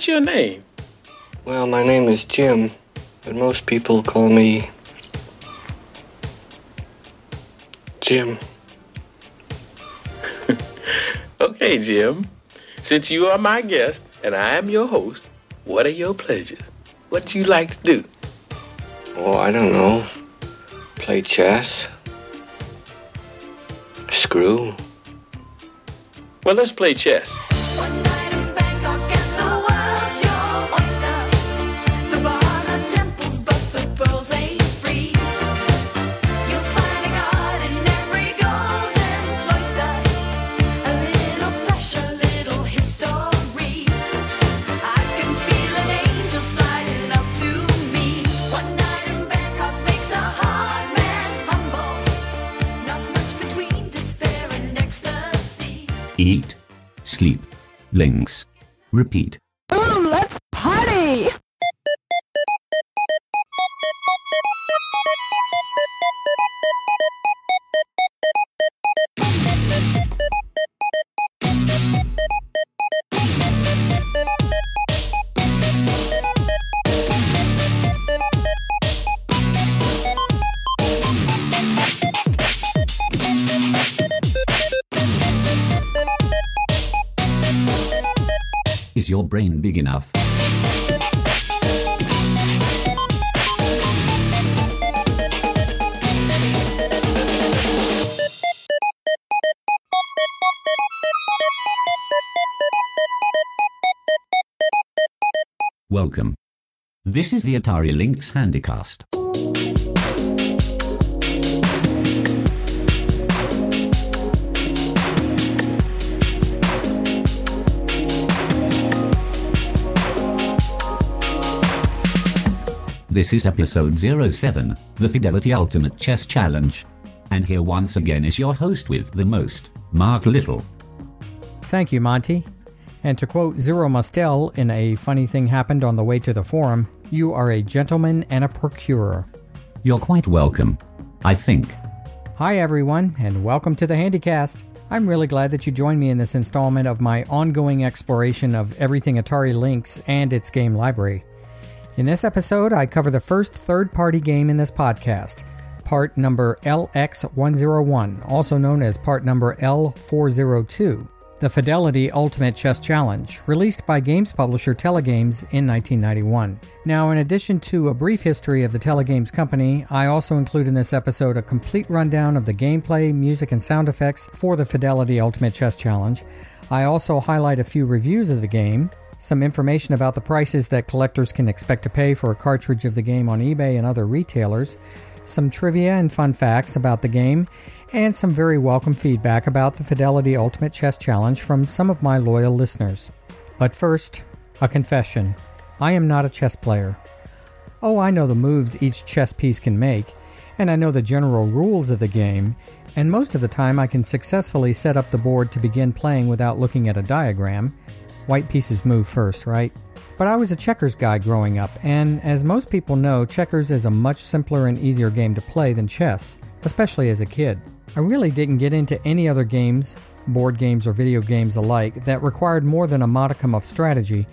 what's your name? Well, my name is Jim, but most people call me Jim. okay, Jim. Since you are my guest and I am your host, what are your pleasures? What do you like to do? Oh, I don't know. Play chess. Screw. Well, let's play chess. Links, repeat. Brain big enough? Welcome. This is the Atari Lynx Handycast. This is episode 07, the Fidelity Ultimate Chess Challenge. And here once again is your host with the most, Mark Little. Thank you, Monty. And to quote Zero Mostel in A Funny Thing Happened on the Way to the Forum, you are a gentleman and a procurer. You're quite welcome. I think. Hi, everyone, and welcome to the Handycast. I'm really glad that you joined me in this installment of my ongoing exploration of everything Atari Lynx and its game library. In this episode, I cover the first third party game in this podcast, part number LX101, also known as part number L402, the Fidelity Ultimate Chess Challenge, released by games publisher Telegames in 1991. Now, in addition to a brief history of the Telegames company, I also include in this episode a complete rundown of the gameplay, music, and sound effects for the Fidelity Ultimate Chess Challenge. I also highlight a few reviews of the game, some information about the prices that collectors can expect to pay for a cartridge of the game on eBay and other retailers, some trivia and fun facts about the game, and some very welcome feedback about the Fidelity Ultimate Chess Challenge from some of my loyal listeners. But first, a confession I am not a chess player. Oh, I know the moves each chess piece can make, and I know the general rules of the game, and most of the time I can successfully set up the board to begin playing without looking at a diagram. White pieces move first, right? But I was a checkers guy growing up, and as most people know, checkers is a much simpler and easier game to play than chess, especially as a kid. I really didn't get into any other games, board games or video games alike, that required more than a modicum of strategy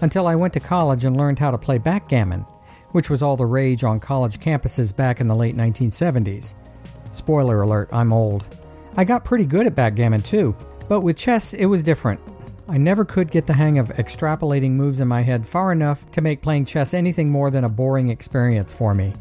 until I went to college and learned how to play backgammon, which was all the rage on college campuses back in the late 1970s. Spoiler alert, I'm old. I got pretty good at backgammon too, but with chess it was different. I never could get the hang of extrapolating moves in my head far enough to make playing chess anything more than a boring experience for me.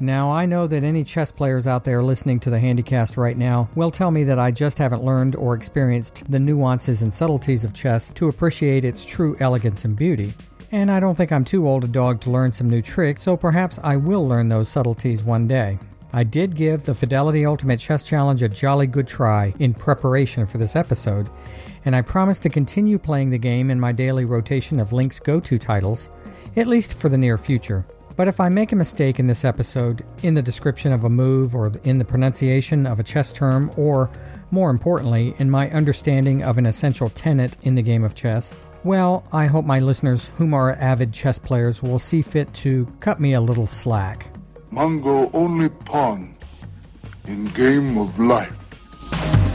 Now, I know that any chess players out there listening to the Handycast right now will tell me that I just haven't learned or experienced the nuances and subtleties of chess to appreciate its true elegance and beauty. And I don't think I'm too old a dog to learn some new tricks, so perhaps I will learn those subtleties one day. I did give the Fidelity Ultimate Chess Challenge a jolly good try in preparation for this episode, and I promise to continue playing the game in my daily rotation of Lynx go to titles, at least for the near future. But if I make a mistake in this episode, in the description of a move, or in the pronunciation of a chess term, or, more importantly, in my understanding of an essential tenet in the game of chess, well, I hope my listeners, whom are avid chess players, will see fit to cut me a little slack. Mongo only pawn in game of life.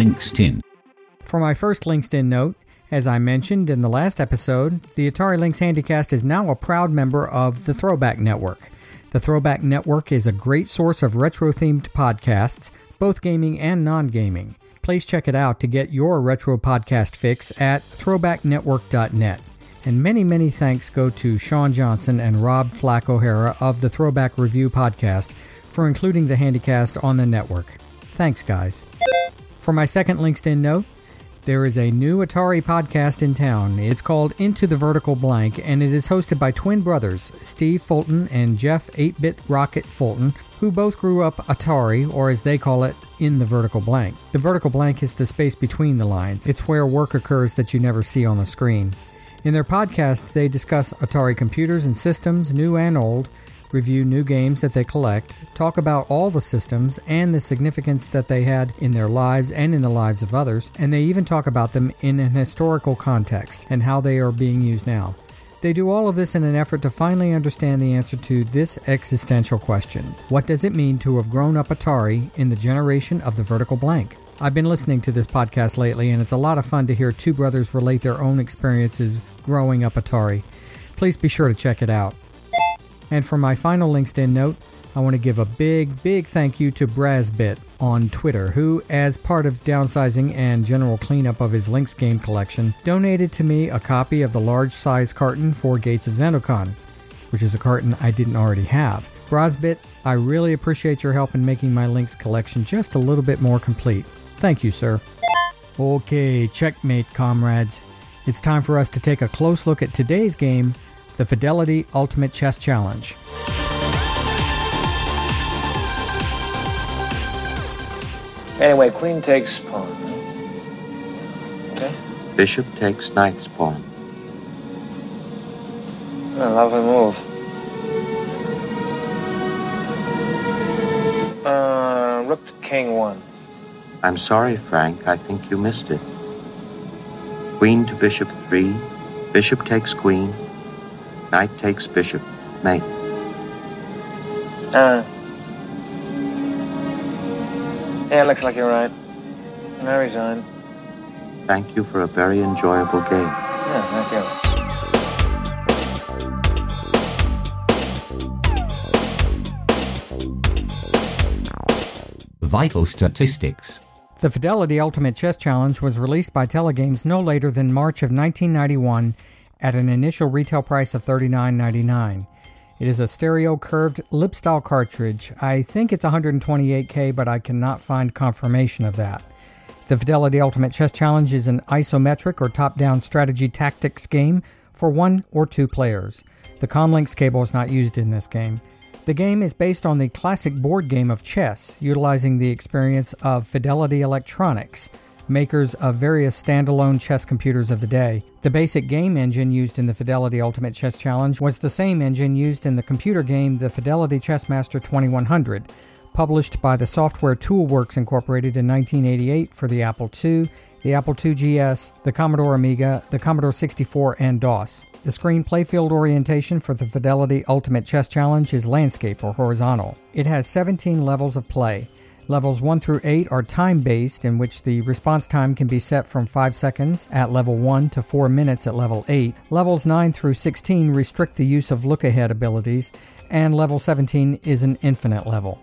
Links tin. For my first LinkedIn note, as I mentioned in the last episode, the Atari Lynx Handycast is now a proud member of the Throwback Network. The Throwback Network is a great source of retro themed podcasts, both gaming and non gaming. Please check it out to get your retro podcast fix at throwbacknetwork.net. And many, many thanks go to Sean Johnson and Rob Flack O'Hara of the Throwback Review podcast for including the Handycast on the network. Thanks, guys. For my second LinkedIn note, there is a new Atari podcast in town. It's called Into the Vertical Blank, and it is hosted by twin brothers, Steve Fulton and Jeff 8 Bit Rocket Fulton, who both grew up Atari, or as they call it, in the vertical blank. The vertical blank is the space between the lines, it's where work occurs that you never see on the screen. In their podcast, they discuss Atari computers and systems, new and old, review new games that they collect, talk about all the systems and the significance that they had in their lives and in the lives of others, and they even talk about them in an historical context and how they are being used now. They do all of this in an effort to finally understand the answer to this existential question What does it mean to have grown up Atari in the generation of the vertical blank? I've been listening to this podcast lately, and it's a lot of fun to hear two brothers relate their own experiences growing up Atari. Please be sure to check it out. And for my final LinkedIn note, I want to give a big, big thank you to Brazbit on Twitter, who, as part of downsizing and general cleanup of his Lynx game collection, donated to me a copy of the large size carton for Gates of Zendocon, which is a carton I didn't already have. Brazbit, I really appreciate your help in making my Lynx collection just a little bit more complete. Thank you, sir. Okay, checkmate, comrades. It's time for us to take a close look at today's game, the Fidelity Ultimate Chess Challenge. Anyway, queen takes pawn. Okay. Bishop takes knight's pawn. A lovely move. Uh, rook to king one. I'm sorry, Frank. I think you missed it. Queen to bishop three. Bishop takes queen. Knight takes bishop. Mate. Uh. Yeah, looks like you're right. I resign. Thank you for a very enjoyable game. Yeah, thank you. Vital statistics. The Fidelity Ultimate Chess Challenge was released by Telegames no later than March of 1991 at an initial retail price of $39.99. It is a stereo curved lip style cartridge. I think it's 128K, but I cannot find confirmation of that. The Fidelity Ultimate Chess Challenge is an isometric or top down strategy tactics game for one or two players. The ComLynx cable is not used in this game. The game is based on the classic board game of chess, utilizing the experience of Fidelity Electronics, makers of various standalone chess computers of the day. The basic game engine used in the Fidelity Ultimate Chess Challenge was the same engine used in the computer game The Fidelity Chessmaster 2100, published by the Software Toolworks Incorporated in 1988 for the Apple II, the Apple II GS, the Commodore Amiga, the Commodore 64, and DOS. The screen playfield orientation for the Fidelity Ultimate Chess Challenge is landscape or horizontal. It has 17 levels of play. Levels 1 through 8 are time based, in which the response time can be set from 5 seconds at level 1 to 4 minutes at level 8. Levels 9 through 16 restrict the use of look ahead abilities, and level 17 is an infinite level.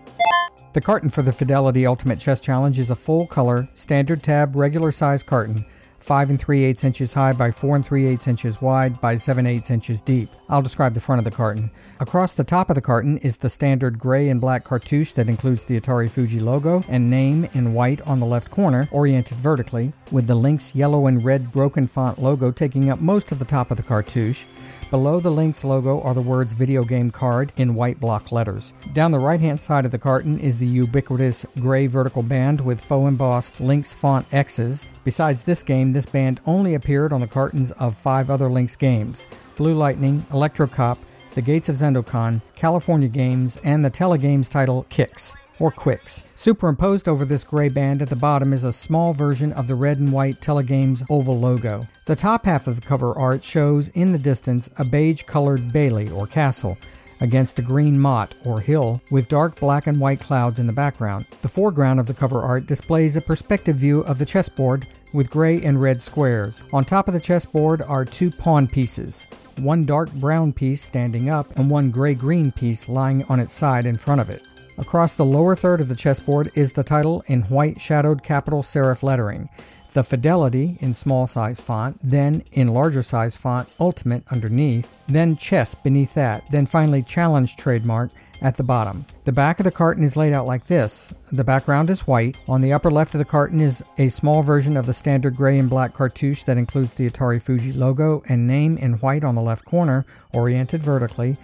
The carton for the Fidelity Ultimate Chess Challenge is a full color, standard tab, regular size carton. 5 and 3 8 inches high by 4 and 3 8 inches wide by 7 8 inches deep. I'll describe the front of the carton. Across the top of the carton is the standard gray and black cartouche that includes the Atari Fuji logo and name in white on the left corner, oriented vertically, with the Lynx yellow and red broken font logo taking up most of the top of the cartouche. Below the Lynx logo are the words video game card in white block letters. Down the right hand side of the carton is the ubiquitous gray vertical band with faux embossed Lynx font X's. Besides this game, this band only appeared on the cartons of five other Lynx games Blue Lightning, Electro Cop, The Gates of Zendocon, California Games, and the Telegames title Qix. Or Quicks. Superimposed over this gray band at the bottom is a small version of the red and white Telegames oval logo. The top half of the cover art shows in the distance a beige colored bailey or castle against a green motte or hill with dark black and white clouds in the background. The foreground of the cover art displays a perspective view of the chessboard with gray and red squares. On top of the chessboard are two pawn pieces, one dark brown piece standing up and one gray green piece lying on its side in front of it. Across the lower third of the chessboard is the title in white shadowed capital serif lettering the Fidelity in small size font, then in larger size font Ultimate underneath, then Chess beneath that, then finally Challenge trademark at the bottom. The back of the carton is laid out like this. The background is white. On the upper left of the carton is a small version of the standard gray and black cartouche that includes the Atari Fuji logo and name in white on the left corner, oriented vertically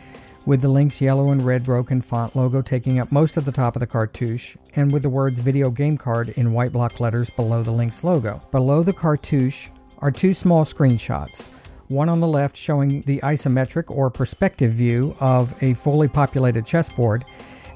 with the Lynx yellow and red broken font logo taking up most of the top of the cartouche, and with the words video game card in white block letters below the Lynx logo. Below the cartouche are two small screenshots. One on the left showing the isometric or perspective view of a fully populated chessboard,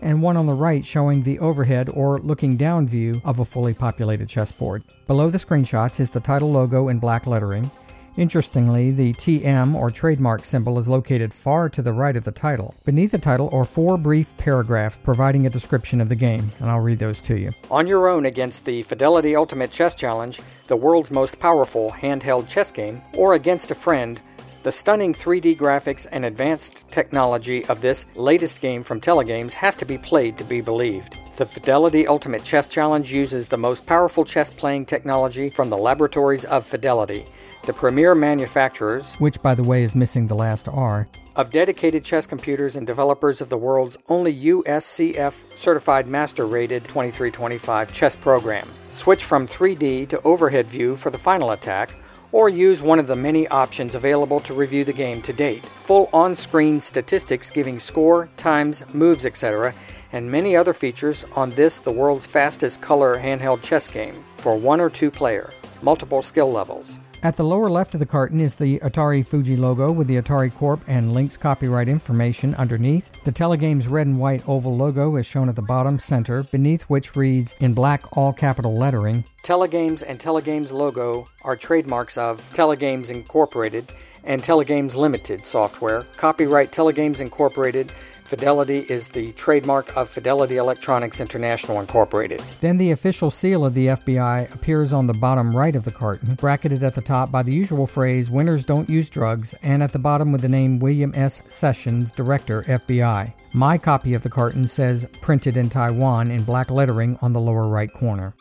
and one on the right showing the overhead or looking down view of a fully populated chessboard. Below the screenshots is the title logo in black lettering, Interestingly, the TM or trademark symbol is located far to the right of the title. Beneath the title are four brief paragraphs providing a description of the game, and I'll read those to you. On your own against the Fidelity Ultimate Chess Challenge, the world's most powerful handheld chess game, or against a friend, the stunning 3D graphics and advanced technology of this latest game from Telegames has to be played to be believed. The Fidelity Ultimate Chess Challenge uses the most powerful chess playing technology from the laboratories of Fidelity the premier manufacturers, which by the way is missing the last R, of dedicated chess computers and developers of the world's only USCF certified master rated 2325 chess program. Switch from 3D to overhead view for the final attack, or use one of the many options available to review the game to date. Full on screen statistics giving score, times, moves, etc., and many other features on this, the world's fastest color handheld chess game, for one or two player, multiple skill levels. At the lower left of the carton is the Atari Fuji logo with the Atari Corp and Lynx copyright information underneath. The Telegames red and white oval logo is shown at the bottom center, beneath which reads in black all capital lettering Telegames and Telegames logo are trademarks of Telegames Incorporated and Telegames Limited software. Copyright Telegames Incorporated Fidelity is the trademark of Fidelity Electronics International Incorporated. Then the official seal of the FBI appears on the bottom right of the carton, bracketed at the top by the usual phrase, Winners don't use drugs, and at the bottom with the name William S. Sessions, Director, FBI. My copy of the carton says printed in Taiwan in black lettering on the lower right corner.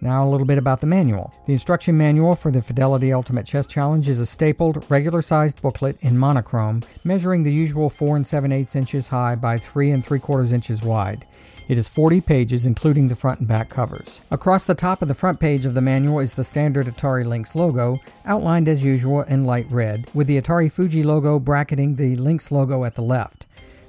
Now, a little bit about the manual. The instruction manual for the Fidelity Ultimate Chess Challenge is a stapled, regular sized booklet in monochrome, measuring the usual 4 and 7 8 inches high by 3 and 3 quarters inches wide. It is 40 pages, including the front and back covers. Across the top of the front page of the manual is the standard Atari Lynx logo, outlined as usual in light red, with the Atari Fuji logo bracketing the Lynx logo at the left.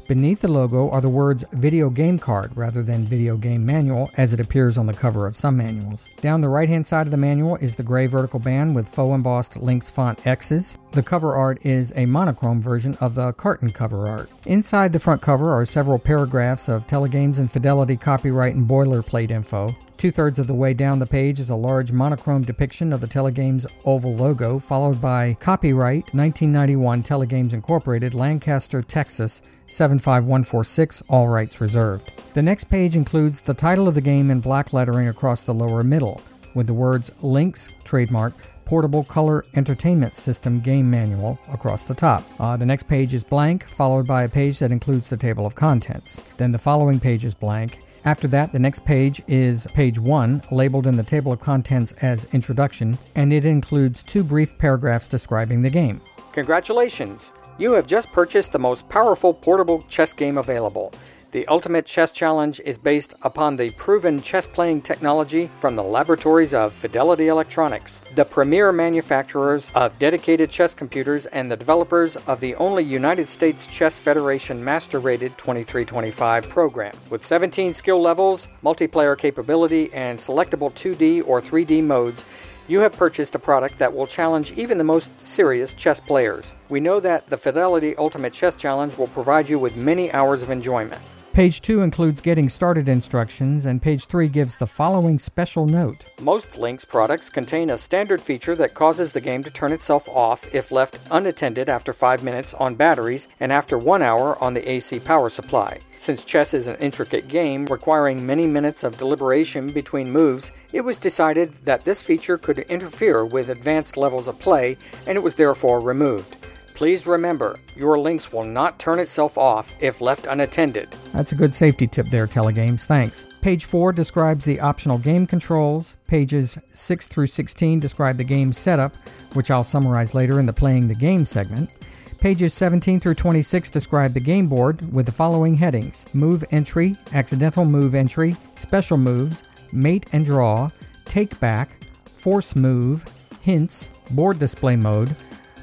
Beneath the logo are the words video game card rather than video game manual as it appears on the cover of some manuals. Down the right hand side of the manual is the gray vertical band with faux embossed Lynx font X's. The cover art is a monochrome version of the carton cover art. Inside the front cover are several paragraphs of Telegames and Fidelity copyright and boilerplate info. Two thirds of the way down the page is a large monochrome depiction of the Telegames oval logo, followed by copyright 1991 Telegames Incorporated, Lancaster, Texas, 75146, all rights reserved. The next page includes the title of the game in black lettering across the lower middle, with the words Lynx trademark Portable Color Entertainment System Game Manual across the top. Uh, the next page is blank, followed by a page that includes the table of contents. Then the following page is blank. After that, the next page is page 1, labeled in the table of contents as Introduction, and it includes two brief paragraphs describing the game. Congratulations! You have just purchased the most powerful portable chess game available. The Ultimate Chess Challenge is based upon the proven chess playing technology from the laboratories of Fidelity Electronics, the premier manufacturers of dedicated chess computers and the developers of the only United States Chess Federation Master Rated 2325 program. With 17 skill levels, multiplayer capability, and selectable 2D or 3D modes, you have purchased a product that will challenge even the most serious chess players. We know that the Fidelity Ultimate Chess Challenge will provide you with many hours of enjoyment. Page 2 includes getting started instructions, and page 3 gives the following special note. Most Lynx products contain a standard feature that causes the game to turn itself off if left unattended after 5 minutes on batteries and after 1 hour on the AC power supply. Since chess is an intricate game requiring many minutes of deliberation between moves, it was decided that this feature could interfere with advanced levels of play and it was therefore removed. Please remember, your Lynx will not turn itself off if left unattended. That's a good safety tip there, Telegames. Thanks. Page 4 describes the optional game controls. Pages 6 through 16 describe the game setup, which I'll summarize later in the Playing the Game segment. Pages 17 through 26 describe the game board with the following headings Move Entry, Accidental Move Entry, Special Moves, Mate and Draw, Take Back, Force Move, Hints, Board Display Mode,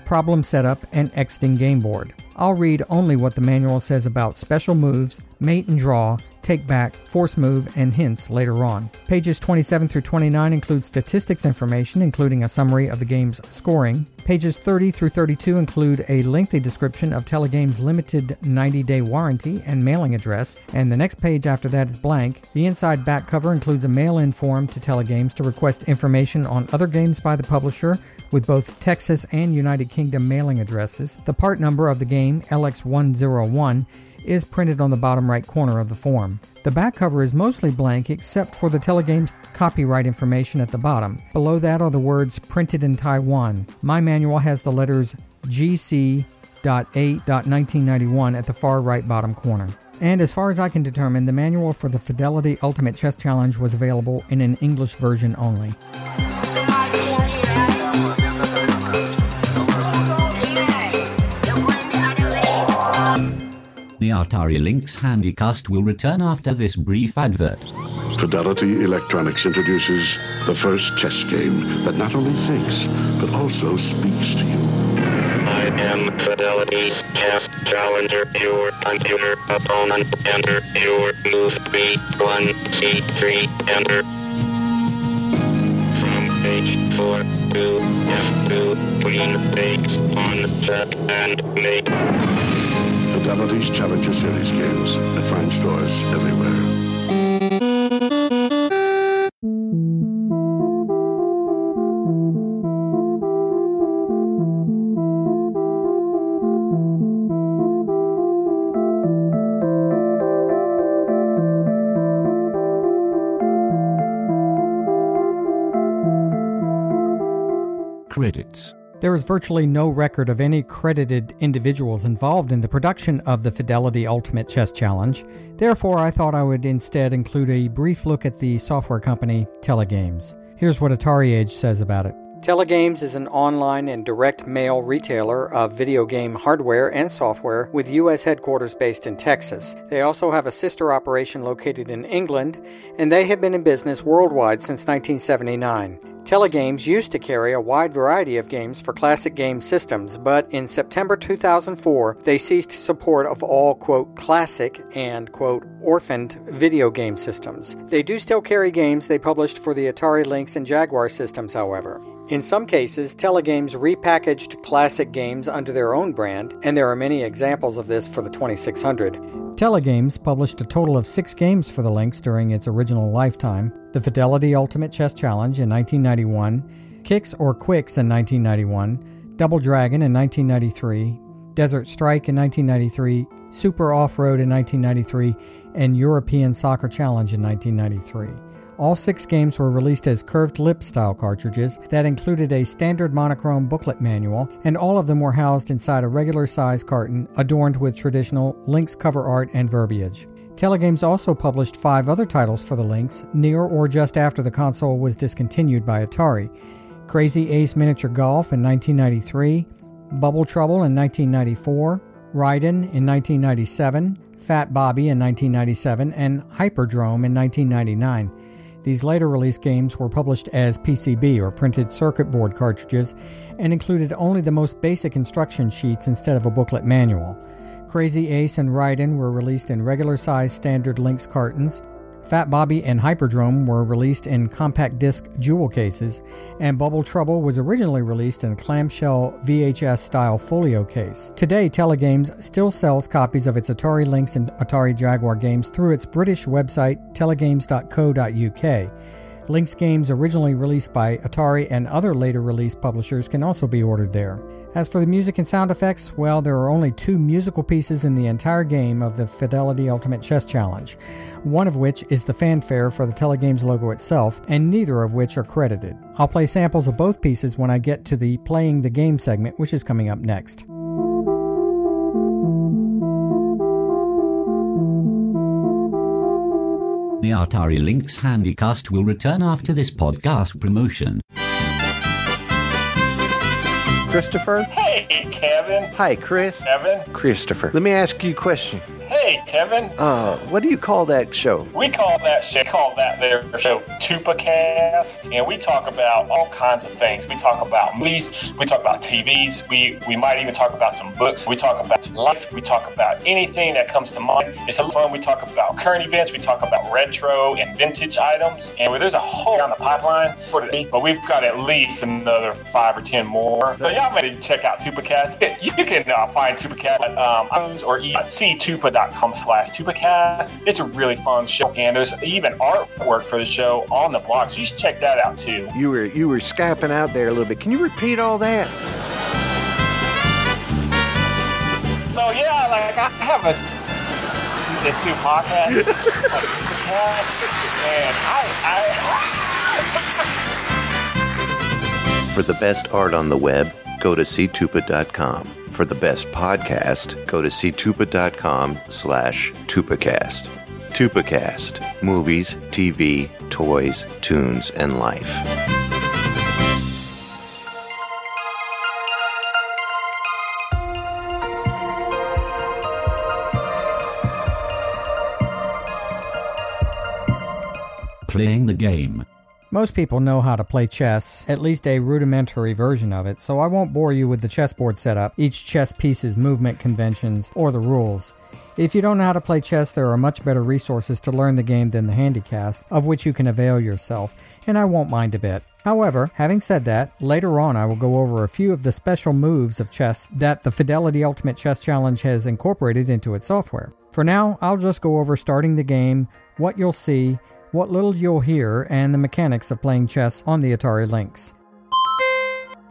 problem setup, and exiting game board. I'll read only what the manual says about special moves, mate and draw, take back, force move, and hints later on. Pages 27 through 29 include statistics information, including a summary of the game's scoring. Pages 30 through 32 include a lengthy description of Telegame's limited 90 day warranty and mailing address, and the next page after that is blank. The inside back cover includes a mail in form to Telegames to request information on other games by the publisher with both Texas and United Kingdom mailing addresses. The part number of the game, LX101, is printed on the bottom right corner of the form. The back cover is mostly blank except for the Telegame's copyright information at the bottom. Below that are the words printed in Taiwan. My manual has the letters GC.8.1991 at the far right bottom corner. And as far as I can determine, the manual for the Fidelity Ultimate Chess Challenge was available in an English version only. Atari Lynx Handycast will return after this brief advert. Fidelity Electronics introduces the first chess game that not only thinks, but also speaks to you. I am Fidelity Chess Challenger, your computer opponent. Enter your move B1, C3, enter. From page 4 to F2, queen takes on set and mate. Fidelity's Challenger Series games at fine stores everywhere. There is virtually no record of any credited individuals involved in the production of the Fidelity Ultimate Chess Challenge. Therefore, I thought I would instead include a brief look at the software company Telegames. Here's what Atari Age says about it. Telegames is an online and direct mail retailer of video game hardware and software with U.S. headquarters based in Texas. They also have a sister operation located in England, and they have been in business worldwide since 1979. Telegames used to carry a wide variety of games for classic game systems, but in September 2004, they ceased support of all, quote, classic and, quote, orphaned video game systems. They do still carry games they published for the Atari Lynx and Jaguar systems, however. In some cases, Telegames repackaged classic games under their own brand, and there are many examples of this for the 2600. Telegames published a total of six games for the Lynx during its original lifetime the Fidelity Ultimate Chess Challenge in 1991, Qix or Quicks in 1991, Double Dragon in 1993, Desert Strike in 1993, Super Off Road in 1993, and European Soccer Challenge in 1993. All six games were released as curved lip style cartridges that included a standard monochrome booklet manual, and all of them were housed inside a regular size carton adorned with traditional Lynx cover art and verbiage. Telegames also published five other titles for the Lynx, near or just after the console was discontinued by Atari Crazy Ace Miniature Golf in 1993, Bubble Trouble in 1994, Raiden in 1997, Fat Bobby in 1997, and Hyperdrome in 1999. These later release games were published as PCB or printed circuit board cartridges and included only the most basic instruction sheets instead of a booklet manual. Crazy Ace and Raiden were released in regular size standard Lynx cartons. Fat Bobby and Hyperdrome were released in compact disc jewel cases, and Bubble Trouble was originally released in a clamshell VHS style folio case. Today, Telegames still sells copies of its Atari Lynx and Atari Jaguar games through its British website telegames.co.uk. Lynx games originally released by Atari and other later release publishers can also be ordered there. As for the music and sound effects, well, there are only two musical pieces in the entire game of the Fidelity Ultimate Chess Challenge, one of which is the fanfare for the Telegames logo itself, and neither of which are credited. I'll play samples of both pieces when I get to the Playing the Game segment, which is coming up next. The Atari Lynx Handycast will return after this podcast promotion. Christopher? Hey, Kevin. Hi, Chris. Kevin. Christopher. Let me ask you a question. Hey, Kevin. Uh, what do you call that show? We call that shit, call that their show Tupacast, and we talk about all kinds of things. We talk about movies, we talk about TVs, we we might even talk about some books. We talk about life, we talk about anything that comes to mind. It's a fun. We talk about current events, we talk about retro and vintage items, and there's a whole on the pipeline for today, but we've got at least another five or ten more. So y'all may check out Tupacast. You can uh, find Tupacast at um, iTunes or ctupa.com slash Tupacast. It's a really fun show, and there's even artwork for the show on the blog, so you should check that out too. You were you were skyping out there a little bit. Can you repeat all that? So yeah, like I have a this new podcast, it's called Tupacast, and I, For the best art on the web, go to ctupa.com. For the best podcast, go to ctupa.com slash tupacast. Tupacast. Movies, TV, toys, tunes, and life. Playing the game. Most people know how to play chess, at least a rudimentary version of it, so I won't bore you with the chessboard setup, each chess piece's movement conventions, or the rules. If you don't know how to play chess, there are much better resources to learn the game than the Handycast, of which you can avail yourself, and I won't mind a bit. However, having said that, later on I will go over a few of the special moves of chess that the Fidelity Ultimate Chess Challenge has incorporated into its software. For now, I'll just go over starting the game, what you'll see, what little you'll hear, and the mechanics of playing chess on the Atari Lynx.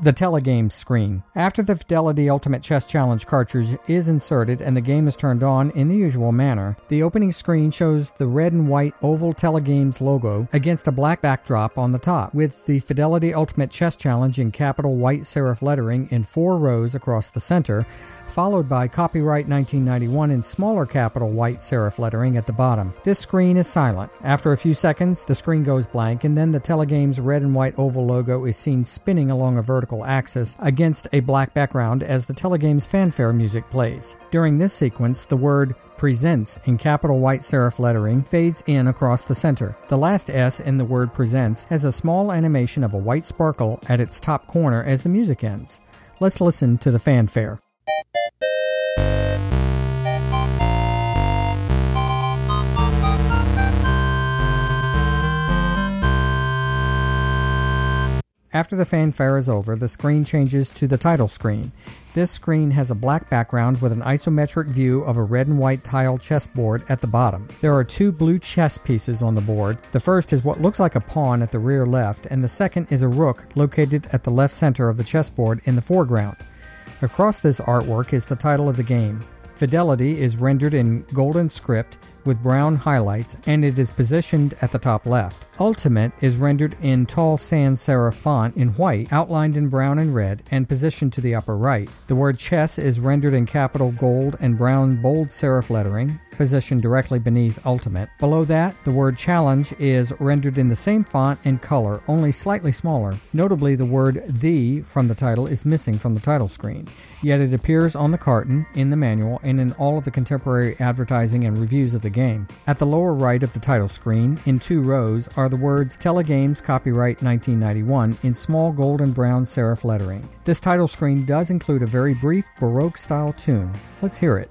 The Telegames screen. After the Fidelity Ultimate Chess Challenge cartridge is inserted and the game is turned on in the usual manner, the opening screen shows the red and white oval Telegames logo against a black backdrop on the top, with the Fidelity Ultimate Chess Challenge in capital white serif lettering in four rows across the center, followed by Copyright 1991 in smaller capital white serif lettering at the bottom. This screen is silent. After a few seconds, the screen goes blank, and then the Telegame's red and white oval logo is seen spinning along a vertical axis against a black background as the Telegame's fanfare music plays. During this sequence, the word presents in capital white serif lettering fades in across the center. The last S in the word presents has a small animation of a white sparkle at its top corner as the music ends. Let's listen to the fanfare. After the fanfare is over, the screen changes to the title screen. This screen has a black background with an isometric view of a red and white tile chessboard at the bottom. There are two blue chess pieces on the board. The first is what looks like a pawn at the rear left, and the second is a rook located at the left center of the chessboard in the foreground. Across this artwork is the title of the game. Fidelity is rendered in golden script with brown highlights and it is positioned at the top left. Ultimate is rendered in tall sans serif font in white, outlined in brown and red, and positioned to the upper right. The word chess is rendered in capital gold and brown bold serif lettering, positioned directly beneath Ultimate. Below that, the word challenge is rendered in the same font and color, only slightly smaller. Notably, the word the from the title is missing from the title screen, yet it appears on the carton, in the manual, and in all of the contemporary advertising and reviews of the game. At the lower right of the title screen, in two rows, are are the words Telegames copyright 1991 in small golden brown serif lettering. This title screen does include a very brief Baroque style tune. Let's hear it.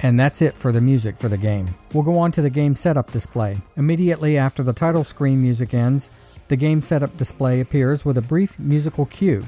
And that's it for the music for the game. We'll go on to the game setup display. Immediately after the title screen music ends, the game setup display appears with a brief musical cue.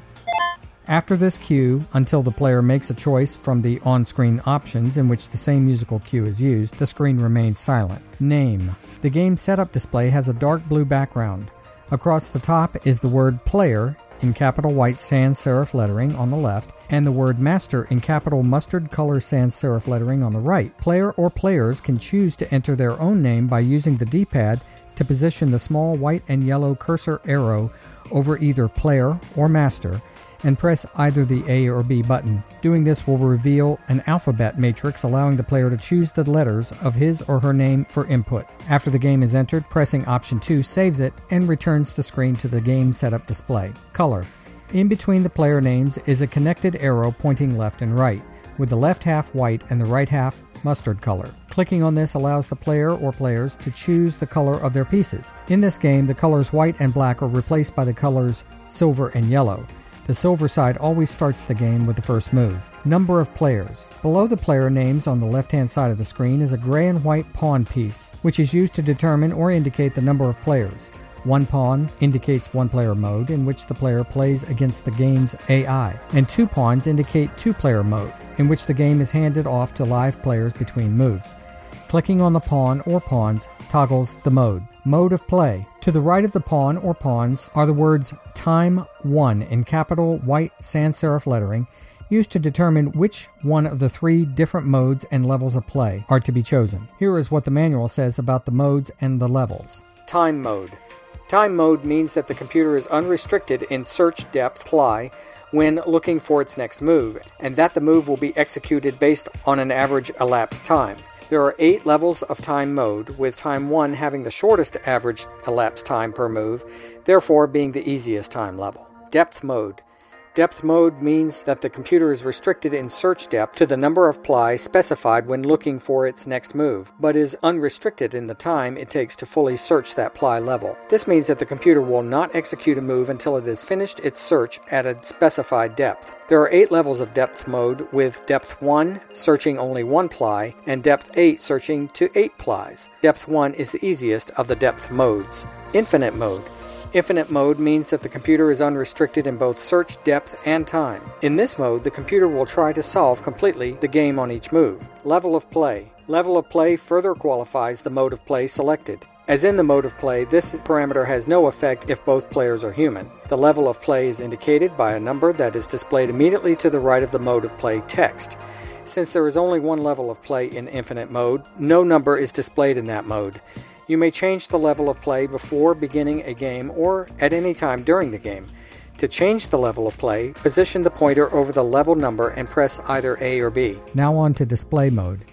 After this cue, until the player makes a choice from the on screen options in which the same musical cue is used, the screen remains silent. Name The game setup display has a dark blue background. Across the top is the word player in capital white sans serif lettering on the left, and the word master in capital mustard color sans serif lettering on the right. Player or players can choose to enter their own name by using the D pad to position the small white and yellow cursor arrow over either player or master and press either the A or B button. Doing this will reveal an alphabet matrix allowing the player to choose the letters of his or her name for input. After the game is entered, pressing option 2 saves it and returns the screen to the game setup display. Color. In between the player names is a connected arrow pointing left and right, with the left half white and the right half mustard color. Clicking on this allows the player or players to choose the color of their pieces. In this game, the colors white and black are replaced by the colors silver and yellow. The silver side always starts the game with the first move. Number of players. Below the player names on the left hand side of the screen is a gray and white pawn piece, which is used to determine or indicate the number of players. One pawn indicates one player mode in which the player plays against the game's AI, and two pawns indicate two player mode in which the game is handed off to live players between moves. Clicking on the pawn or pawns toggles the mode. Mode of play. To the right of the pawn or pawns are the words Time 1 in capital white sans serif lettering used to determine which one of the three different modes and levels of play are to be chosen. Here is what the manual says about the modes and the levels. Time mode. Time mode means that the computer is unrestricted in search depth ply when looking for its next move, and that the move will be executed based on an average elapsed time. There are eight levels of time mode, with time 1 having the shortest average elapsed time per move, therefore being the easiest time level. Depth mode. Depth mode means that the computer is restricted in search depth to the number of ply specified when looking for its next move, but is unrestricted in the time it takes to fully search that ply level. This means that the computer will not execute a move until it has finished its search at a specified depth. There are eight levels of depth mode, with depth 1 searching only one ply, and depth 8 searching to 8 plies. Depth 1 is the easiest of the depth modes. Infinite mode. Infinite mode means that the computer is unrestricted in both search depth and time. In this mode, the computer will try to solve completely the game on each move. Level of play. Level of play further qualifies the mode of play selected. As in the mode of play, this parameter has no effect if both players are human. The level of play is indicated by a number that is displayed immediately to the right of the mode of play text. Since there is only one level of play in infinite mode, no number is displayed in that mode. You may change the level of play before beginning a game or at any time during the game. To change the level of play, position the pointer over the level number and press either A or B. Now on to display mode.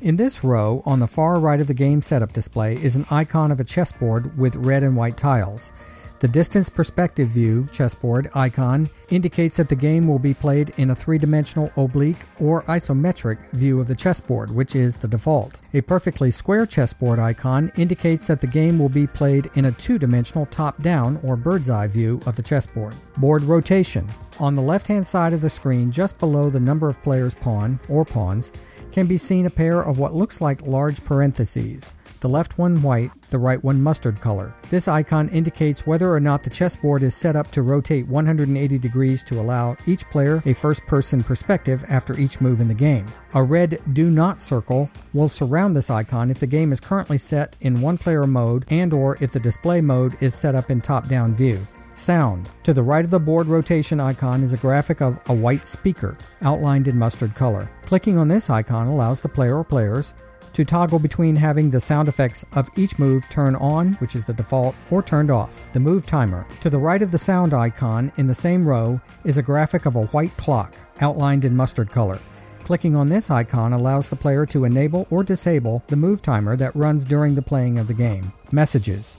In this row, on the far right of the game setup display, is an icon of a chessboard with red and white tiles. The distance perspective view chessboard icon indicates that the game will be played in a three dimensional oblique or isometric view of the chessboard, which is the default. A perfectly square chessboard icon indicates that the game will be played in a two dimensional top down or bird's eye view of the chessboard. Board rotation. On the left hand side of the screen, just below the number of players' pawn or pawns, can be seen a pair of what looks like large parentheses the left one white, the right one mustard color. This icon indicates whether or not the chessboard is set up to rotate 180 degrees to allow each player a first person perspective after each move in the game. A red do not circle will surround this icon if the game is currently set in one player mode and or if the display mode is set up in top down view. Sound. To the right of the board rotation icon is a graphic of a white speaker, outlined in mustard color. Clicking on this icon allows the player or players to toggle between having the sound effects of each move turn on, which is the default, or turned off. The move timer. To the right of the sound icon in the same row is a graphic of a white clock, outlined in mustard color. Clicking on this icon allows the player to enable or disable the move timer that runs during the playing of the game. Messages.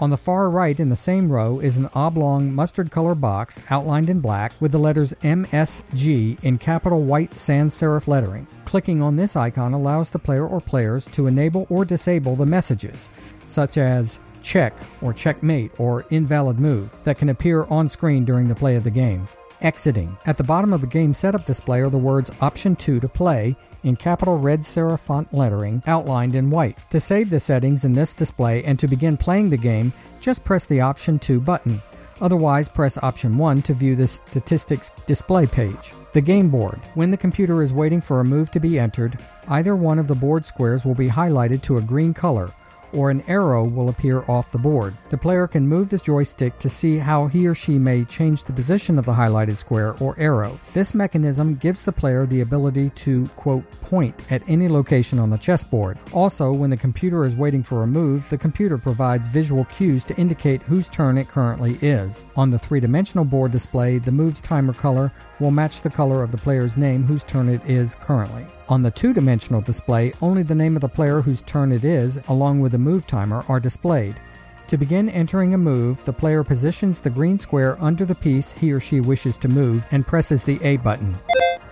On the far right in the same row is an oblong mustard color box outlined in black with the letters MSG in capital white sans serif lettering. Clicking on this icon allows the player or players to enable or disable the messages, such as check or checkmate or invalid move, that can appear on screen during the play of the game. Exiting. At the bottom of the game setup display are the words Option 2 to play in capital red serif font lettering outlined in white. To save the settings in this display and to begin playing the game, just press the Option 2 button. Otherwise, press Option 1 to view the statistics display page. The game board. When the computer is waiting for a move to be entered, either one of the board squares will be highlighted to a green color or an arrow will appear off the board. The player can move the joystick to see how he or she may change the position of the highlighted square or arrow. This mechanism gives the player the ability to, quote, point at any location on the chessboard. Also, when the computer is waiting for a move, the computer provides visual cues to indicate whose turn it currently is. On the three dimensional board display, the move's timer color will match the color of the player's name whose turn it is currently. On the two dimensional display, only the name of the player whose turn it is, along with the move timer, are displayed. To begin entering a move, the player positions the green square under the piece he or she wishes to move and presses the A button.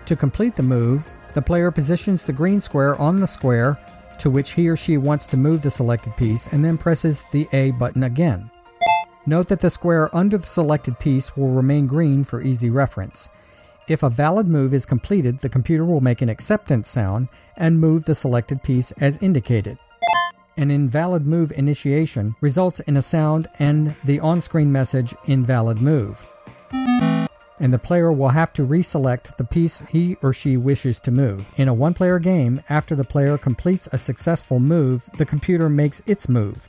To complete the move, the player positions the green square on the square to which he or she wants to move the selected piece and then presses the A button again. Note that the square under the selected piece will remain green for easy reference. If a valid move is completed, the computer will make an acceptance sound and move the selected piece as indicated. An invalid move initiation results in a sound and the on screen message invalid move. And the player will have to reselect the piece he or she wishes to move. In a one player game, after the player completes a successful move, the computer makes its move.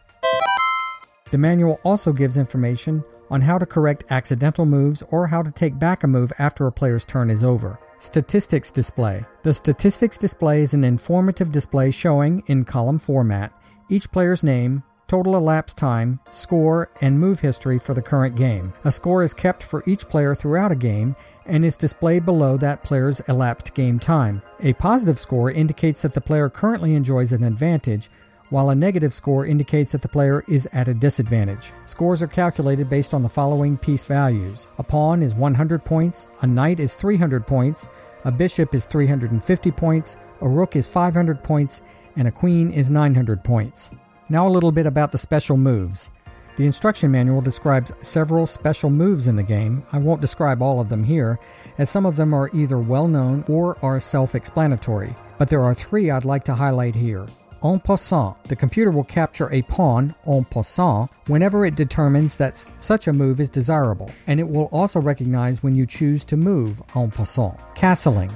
The manual also gives information on how to correct accidental moves or how to take back a move after a player's turn is over. Statistics display. The statistics display is an informative display showing, in column format, each player's name, total elapsed time, score, and move history for the current game. A score is kept for each player throughout a game and is displayed below that player's elapsed game time. A positive score indicates that the player currently enjoys an advantage, while a negative score indicates that the player is at a disadvantage. Scores are calculated based on the following piece values a pawn is 100 points, a knight is 300 points, a bishop is 350 points, a rook is 500 points, and a queen is 900 points. Now, a little bit about the special moves. The instruction manual describes several special moves in the game. I won't describe all of them here, as some of them are either well known or are self explanatory, but there are three I'd like to highlight here. En passant, the computer will capture a pawn en passant whenever it determines that such a move is desirable, and it will also recognize when you choose to move en passant. Castling.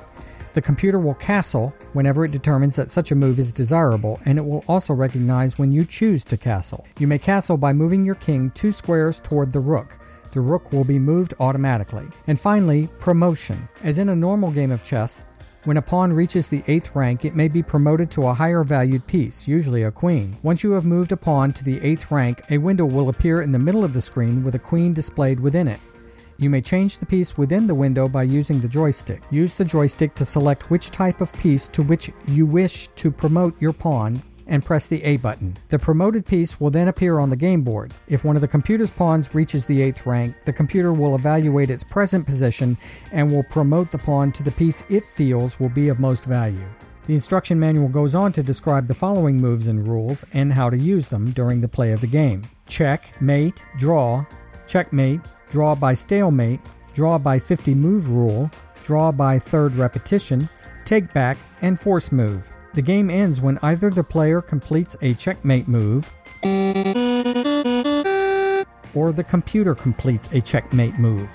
The computer will castle whenever it determines that such a move is desirable, and it will also recognize when you choose to castle. You may castle by moving your king two squares toward the rook. The rook will be moved automatically. And finally, promotion. As in a normal game of chess, when a pawn reaches the 8th rank, it may be promoted to a higher valued piece, usually a queen. Once you have moved a pawn to the 8th rank, a window will appear in the middle of the screen with a queen displayed within it. You may change the piece within the window by using the joystick. Use the joystick to select which type of piece to which you wish to promote your pawn and press the A button. The promoted piece will then appear on the game board. If one of the computer's pawns reaches the 8th rank, the computer will evaluate its present position and will promote the pawn to the piece it feels will be of most value. The instruction manual goes on to describe the following moves and rules and how to use them during the play of the game check, mate, draw, checkmate, draw by stalemate, draw by 50 move rule, draw by third repetition, take back, and force move. The game ends when either the player completes a checkmate move or the computer completes a checkmate move.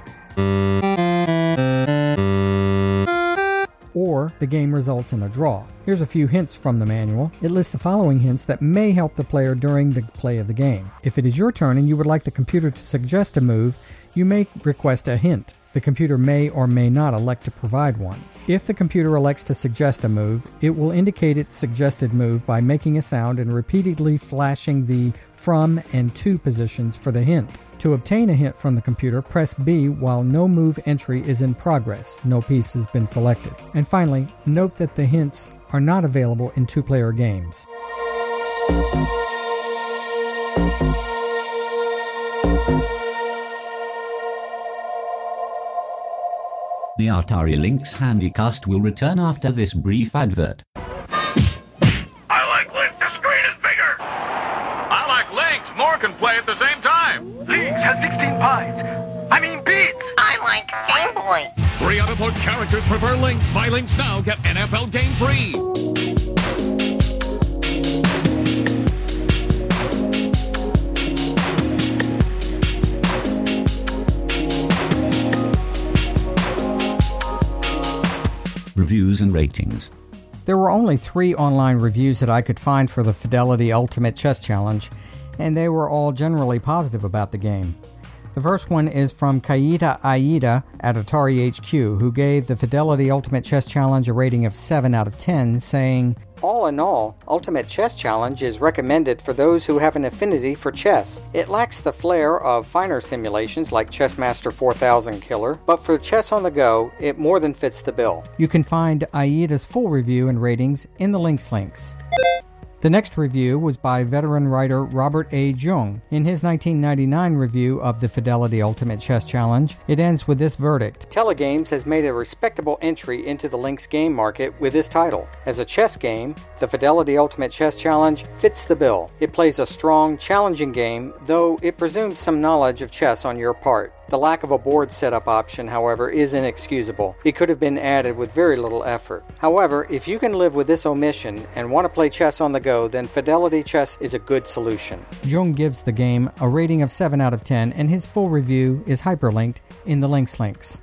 Or the game results in a draw. Here's a few hints from the manual. It lists the following hints that may help the player during the play of the game. If it is your turn and you would like the computer to suggest a move, you may request a hint. The computer may or may not elect to provide one. If the computer elects to suggest a move, it will indicate its suggested move by making a sound and repeatedly flashing the from and to positions for the hint. To obtain a hint from the computer, press B while no move entry is in progress. No piece has been selected. And finally, note that the hints are not available in two player games. The Atari Lynx Handycast will return after this brief advert. I like Lynx. The screen is bigger. I like Lynx. More can play at the same time. Lynx has 16 bytes. I mean beats. I like Game Boy. Sportsbook characters prefer Lynx. Buy Lynx now, get NFL game free. Reviews and ratings. There were only three online reviews that I could find for the Fidelity Ultimate Chess Challenge, and they were all generally positive about the game. The first one is from Kaita Aida at Atari HQ, who gave the Fidelity Ultimate Chess Challenge a rating of 7 out of 10, saying, all in all, Ultimate Chess Challenge is recommended for those who have an affinity for chess. It lacks the flair of finer simulations like Chessmaster 4000 Killer, but for chess on the go, it more than fits the bill. You can find Aida's full review and ratings in the links links. The next review was by veteran writer Robert A. Jung. In his 1999 review of the Fidelity Ultimate Chess Challenge, it ends with this verdict Telegames has made a respectable entry into the Lynx game market with this title. As a chess game, the Fidelity Ultimate Chess Challenge fits the bill. It plays a strong, challenging game, though it presumes some knowledge of chess on your part. The lack of a board setup option, however, is inexcusable. It could have been added with very little effort. However, if you can live with this omission and want to play chess on the go, then Fidelity Chess is a good solution. Jung gives the game a rating of 7 out of 10, and his full review is hyperlinked in the links links.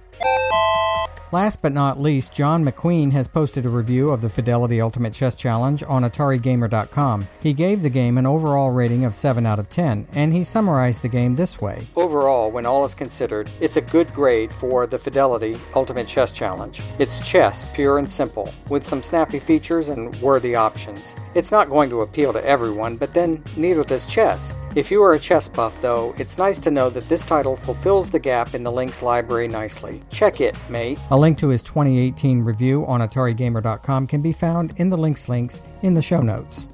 Last but not least, John McQueen has posted a review of the Fidelity Ultimate Chess Challenge on AtariGamer.com. He gave the game an overall rating of 7 out of 10, and he summarized the game this way Overall, when all is considered, it's a good grade for the Fidelity Ultimate Chess Challenge. It's chess, pure and simple, with some snappy features and worthy options. It's not going to appeal to everyone, but then neither does chess. If you are a chess buff, though, it's nice to know that this title fulfills the gap in the Lynx library nicely. Check it, mate. A link to his 2018 review on AtariGamer.com can be found in the links links in the show notes.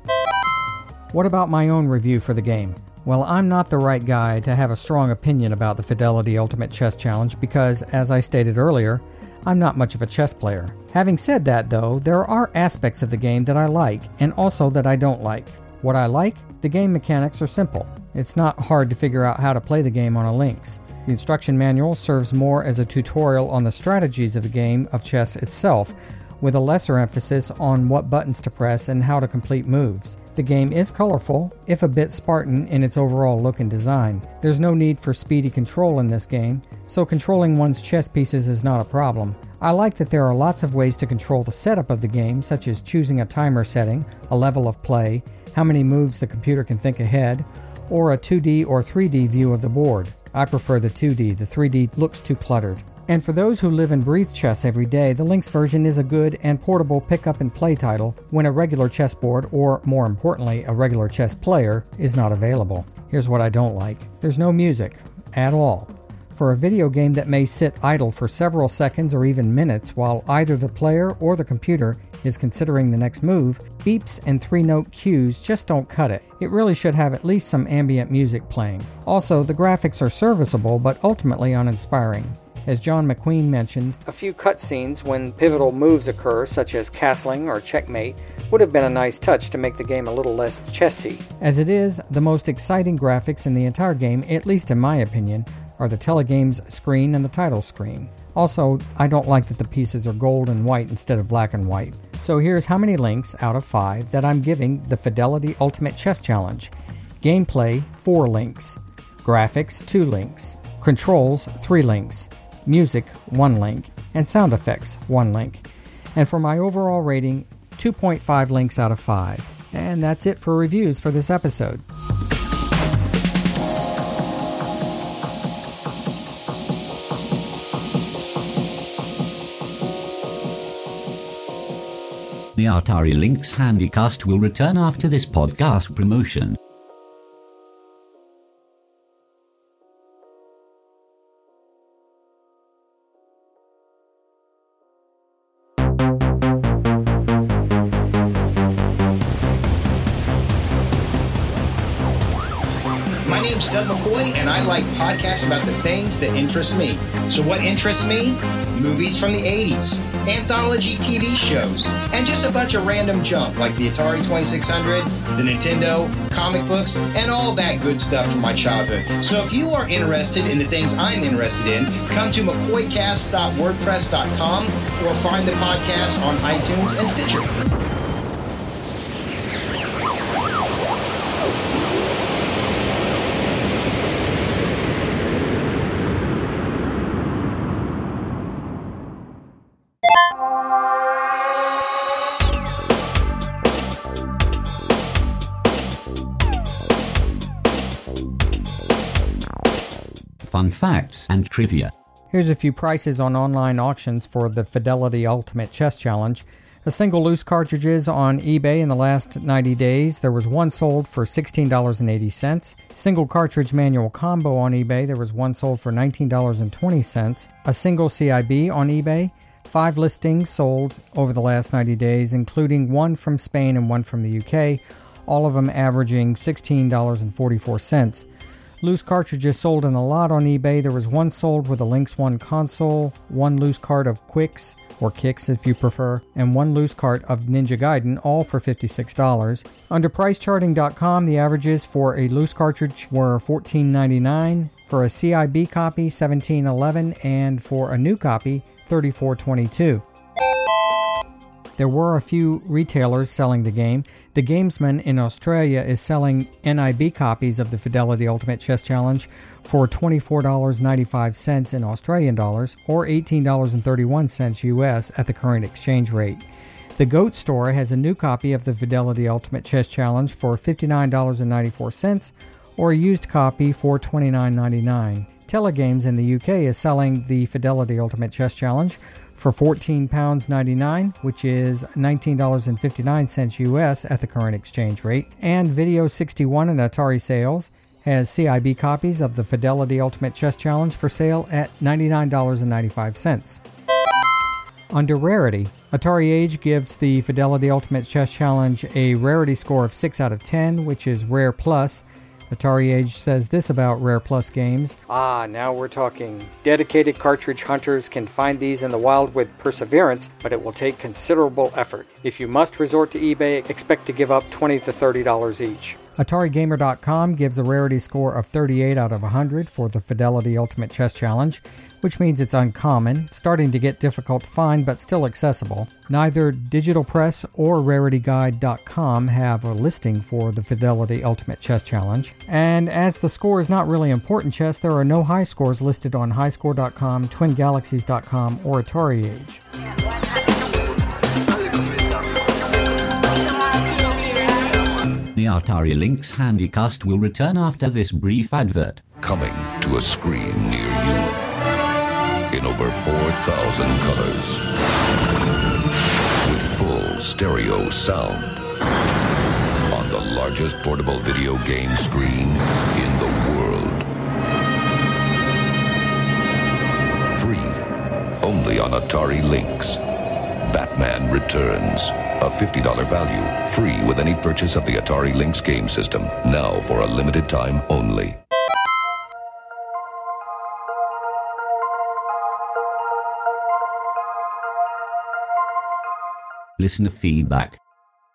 What about my own review for the game? Well, I'm not the right guy to have a strong opinion about the Fidelity Ultimate Chess Challenge because, as I stated earlier, I'm not much of a chess player. Having said that, though, there are aspects of the game that I like and also that I don't like. What I like? The game mechanics are simple. It's not hard to figure out how to play the game on a Lynx. The instruction manual serves more as a tutorial on the strategies of the game of chess itself, with a lesser emphasis on what buttons to press and how to complete moves. The game is colorful, if a bit Spartan in its overall look and design. There's no need for speedy control in this game, so controlling one's chess pieces is not a problem. I like that there are lots of ways to control the setup of the game, such as choosing a timer setting, a level of play, how many moves the computer can think ahead, or a 2D or 3D view of the board. I prefer the 2D, the 3D looks too cluttered. And for those who live and breathe chess every day, the Lynx version is a good and portable pick up and play title when a regular chessboard, or more importantly, a regular chess player, is not available. Here's what I don't like there's no music at all. For a video game that may sit idle for several seconds or even minutes while either the player or the computer is considering the next move, beeps and three note cues just don't cut it. It really should have at least some ambient music playing. Also, the graphics are serviceable but ultimately uninspiring. As John McQueen mentioned, a few cutscenes when pivotal moves occur, such as castling or checkmate, would have been a nice touch to make the game a little less chessy. As it is, the most exciting graphics in the entire game, at least in my opinion, are the Telegames screen and the title screen. Also, I don't like that the pieces are gold and white instead of black and white. So here's how many links out of 5 that I'm giving the Fidelity Ultimate Chess Challenge. Gameplay 4 links, graphics 2 links, controls 3 links, music 1 link, and sound effects 1 link. And for my overall rating, 2.5 links out of 5. And that's it for reviews for this episode. The Atari Lynx Handycast will return after this podcast promotion. My name's Doug McCoy, and I like podcasts about the things that interest me. So, what interests me? Movies from the 80s, anthology TV shows, and just a bunch of random junk like the Atari 2600, the Nintendo, comic books, and all that good stuff from my childhood. So if you are interested in the things I'm interested in, come to mccoycast.wordpress.com or find the podcast on iTunes and Stitcher. Facts and trivia. Here's a few prices on online auctions for the Fidelity Ultimate Chess Challenge. A single loose cartridges on eBay in the last 90 days. There was one sold for $16.80. Single cartridge manual combo on eBay. There was one sold for $19.20. A single CIB on eBay. Five listings sold over the last 90 days, including one from Spain and one from the UK, all of them averaging $16.44. Loose cartridges sold in a lot on eBay. There was one sold with a Lynx 1 console, one loose cart of Quicks, or Kicks if you prefer, and one loose cart of Ninja Gaiden, all for $56. Under PriceCharting.com, the averages for a loose cartridge were $14.99, for a CIB copy $17.11, and for a new copy $34.22. There were a few retailers selling the game. The Gamesman in Australia is selling NIB copies of the Fidelity Ultimate Chess Challenge for $24.95 in Australian dollars or $18.31 US at the current exchange rate. The Goat Store has a new copy of the Fidelity Ultimate Chess Challenge for $59.94 or a used copy for $29.99. Telegames in the UK is selling the Fidelity Ultimate Chess Challenge for £14.99, which is $19.59 US at the current exchange rate. And Video 61 and Atari Sales has CIB copies of the Fidelity Ultimate Chess Challenge for sale at $99.95. Under rarity, Atari Age gives the Fidelity Ultimate Chess Challenge a rarity score of 6 out of 10, which is Rare Plus. Atari Age says this about Rare Plus games. Ah, now we're talking. Dedicated cartridge hunters can find these in the wild with perseverance, but it will take considerable effort. If you must resort to eBay, expect to give up 20 to $30 each. AtariGamer.com gives a rarity score of 38 out of 100 for the Fidelity Ultimate Chess Challenge, which means it's uncommon, starting to get difficult to find but still accessible. Neither Digital Press or RarityGuide.com have a listing for the Fidelity Ultimate Chess Challenge. And as the score is not really important chess, there are no high scores listed on highscore.com, twingalaxies.com, or Atari Age. The Atari Lynx Handycast will return after this brief advert. Coming to a screen near you in over 4,000 colors. With full stereo sound. On the largest portable video game screen in the world. Free. Only on Atari Lynx. Batman Returns. A $50 value, free with any purchase of the Atari Lynx game system, now for a limited time only. Listener feedback.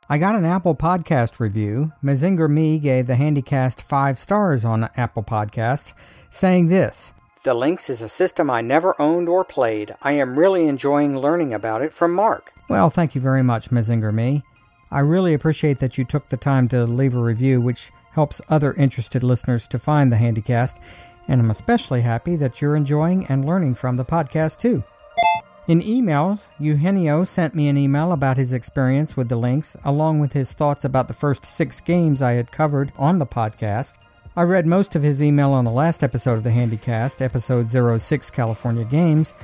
I got an Apple Podcast review. Mazinger Me gave the Handycast five stars on Apple Podcasts, saying this The Lynx is a system I never owned or played. I am really enjoying learning about it from Mark. Well, thank you very much, Mazinger Me. I really appreciate that you took the time to leave a review, which helps other interested listeners to find the Handycast, and I'm especially happy that you're enjoying and learning from the podcast too. In emails, Eugenio sent me an email about his experience with the Lynx, along with his thoughts about the first six games I had covered on the podcast. I read most of his email on the last episode of the Handycast, episode 06 California Games,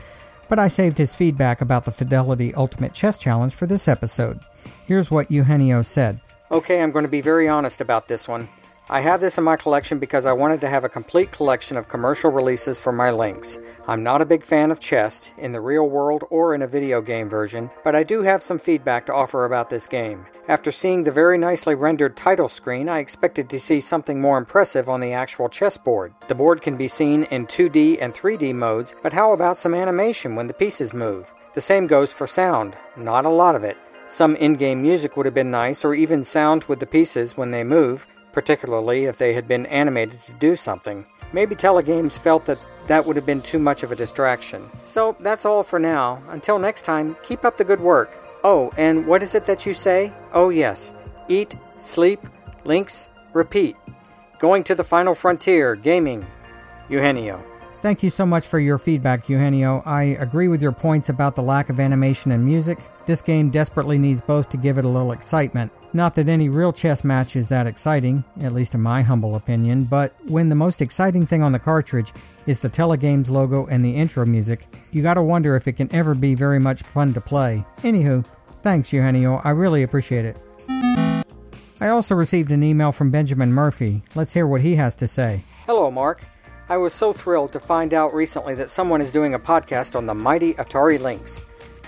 but I saved his feedback about the Fidelity Ultimate Chess Challenge for this episode. Here's what Eugenio said. Okay, I'm going to be very honest about this one. I have this in my collection because I wanted to have a complete collection of commercial releases for my Lynx. I'm not a big fan of chess, in the real world or in a video game version, but I do have some feedback to offer about this game. After seeing the very nicely rendered title screen, I expected to see something more impressive on the actual chessboard. The board can be seen in 2D and 3D modes, but how about some animation when the pieces move? The same goes for sound, not a lot of it. Some in game music would have been nice, or even sound with the pieces when they move, particularly if they had been animated to do something. Maybe Telegames felt that that would have been too much of a distraction. So that's all for now. Until next time, keep up the good work. Oh, and what is it that you say? Oh, yes. Eat, sleep, Lynx, repeat. Going to the final frontier, gaming. Eugenio. Thank you so much for your feedback, Eugenio. I agree with your points about the lack of animation and music. This game desperately needs both to give it a little excitement. Not that any real chess match is that exciting, at least in my humble opinion, but when the most exciting thing on the cartridge is the Telegames logo and the intro music, you gotta wonder if it can ever be very much fun to play. Anywho, thanks, Eugenio. I really appreciate it. I also received an email from Benjamin Murphy. Let's hear what he has to say. Hello, Mark. I was so thrilled to find out recently that someone is doing a podcast on the mighty Atari Lynx.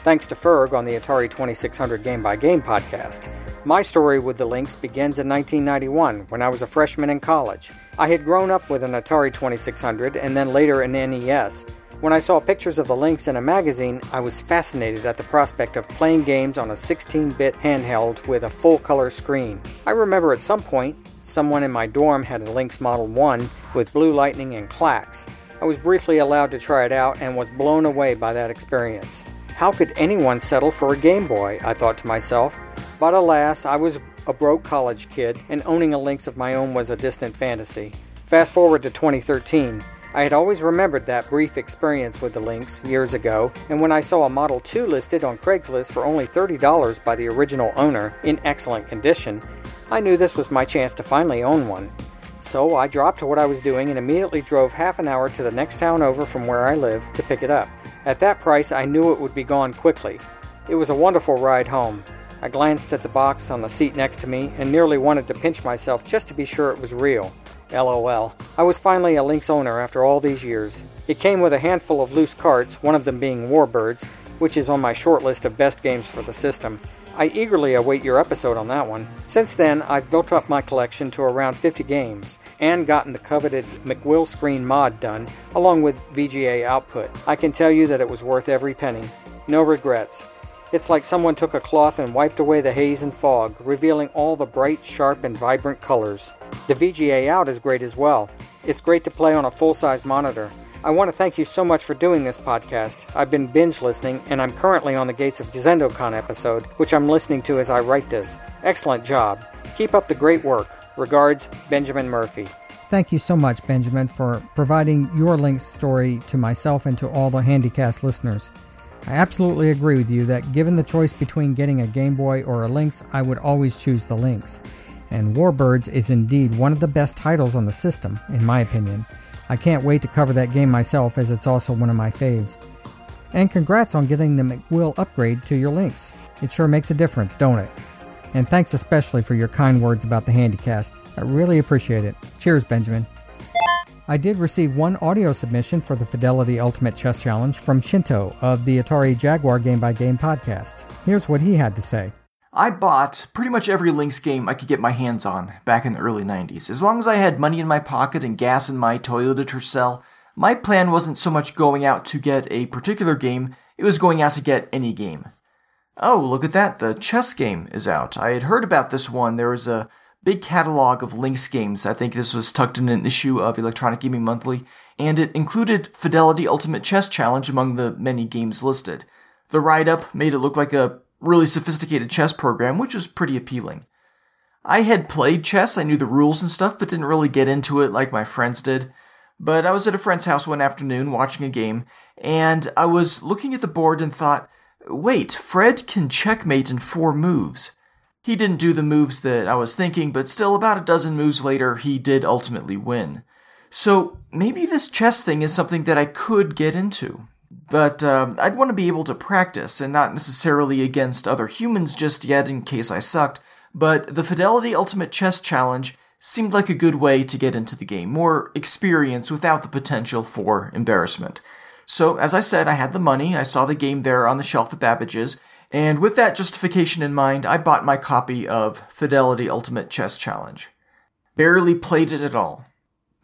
Thanks to Ferg on the Atari 2600 Game by Game podcast. My story with the Lynx begins in 1991 when I was a freshman in college. I had grown up with an Atari 2600 and then later an NES. When I saw pictures of the Lynx in a magazine, I was fascinated at the prospect of playing games on a 16 bit handheld with a full color screen. I remember at some point Someone in my dorm had a Lynx Model 1 with blue lightning and Klax. I was briefly allowed to try it out and was blown away by that experience. How could anyone settle for a Game Boy? I thought to myself. But alas, I was a broke college kid, and owning a Lynx of my own was a distant fantasy. Fast forward to 2013. I had always remembered that brief experience with the Lynx years ago, and when I saw a Model 2 listed on Craigslist for only $30 by the original owner, in excellent condition, I knew this was my chance to finally own one. So I dropped what I was doing and immediately drove half an hour to the next town over from where I live to pick it up. At that price, I knew it would be gone quickly. It was a wonderful ride home. I glanced at the box on the seat next to me and nearly wanted to pinch myself just to be sure it was real. LOL. I was finally a Lynx owner after all these years. It came with a handful of loose carts, one of them being Warbirds, which is on my short list of best games for the system. I eagerly await your episode on that one. Since then, I've built up my collection to around 50 games and gotten the coveted McWill screen mod done, along with VGA output. I can tell you that it was worth every penny. No regrets. It's like someone took a cloth and wiped away the haze and fog, revealing all the bright, sharp, and vibrant colors. The VGA out is great as well. It's great to play on a full size monitor. I want to thank you so much for doing this podcast. I've been binge listening, and I'm currently on the Gates of Zendocon episode, which I'm listening to as I write this. Excellent job. Keep up the great work. Regards, Benjamin Murphy. Thank you so much, Benjamin, for providing your Lynx story to myself and to all the Handycast listeners. I absolutely agree with you that given the choice between getting a Game Boy or a Lynx, I would always choose the Lynx. And Warbirds is indeed one of the best titles on the system, in my opinion. I can't wait to cover that game myself as it's also one of my faves. And congrats on getting the McWill upgrade to your Lynx. It sure makes a difference, don't it? And thanks especially for your kind words about the Handycast. I really appreciate it. Cheers, Benjamin. I did receive one audio submission for the Fidelity Ultimate Chess Challenge from Shinto of the Atari Jaguar Game by Game podcast. Here's what he had to say. I bought pretty much every Lynx game I could get my hands on back in the early 90s. As long as I had money in my pocket and gas in my Toyota Tercel, my plan wasn't so much going out to get a particular game, it was going out to get any game. Oh, look at that, the chess game is out. I had heard about this one. There was a big catalog of Lynx games. I think this was tucked in an issue of Electronic Gaming Monthly, and it included Fidelity Ultimate Chess Challenge among the many games listed. The write up made it look like a really sophisticated chess program, which was pretty appealing. I had played chess, I knew the rules and stuff, but didn't really get into it like my friends did. But I was at a friend's house one afternoon watching a game, and I was looking at the board and thought, wait, Fred can checkmate in four moves. He didn't do the moves that I was thinking, but still, about a dozen moves later, he did ultimately win. So maybe this chess thing is something that I could get into. But uh, I'd want to be able to practice, and not necessarily against other humans just yet in case I sucked. But the Fidelity Ultimate Chess Challenge seemed like a good way to get into the game, more experience without the potential for embarrassment. So, as I said, I had the money, I saw the game there on the shelf at Babbage's, and with that justification in mind, I bought my copy of Fidelity Ultimate Chess Challenge. Barely played it at all.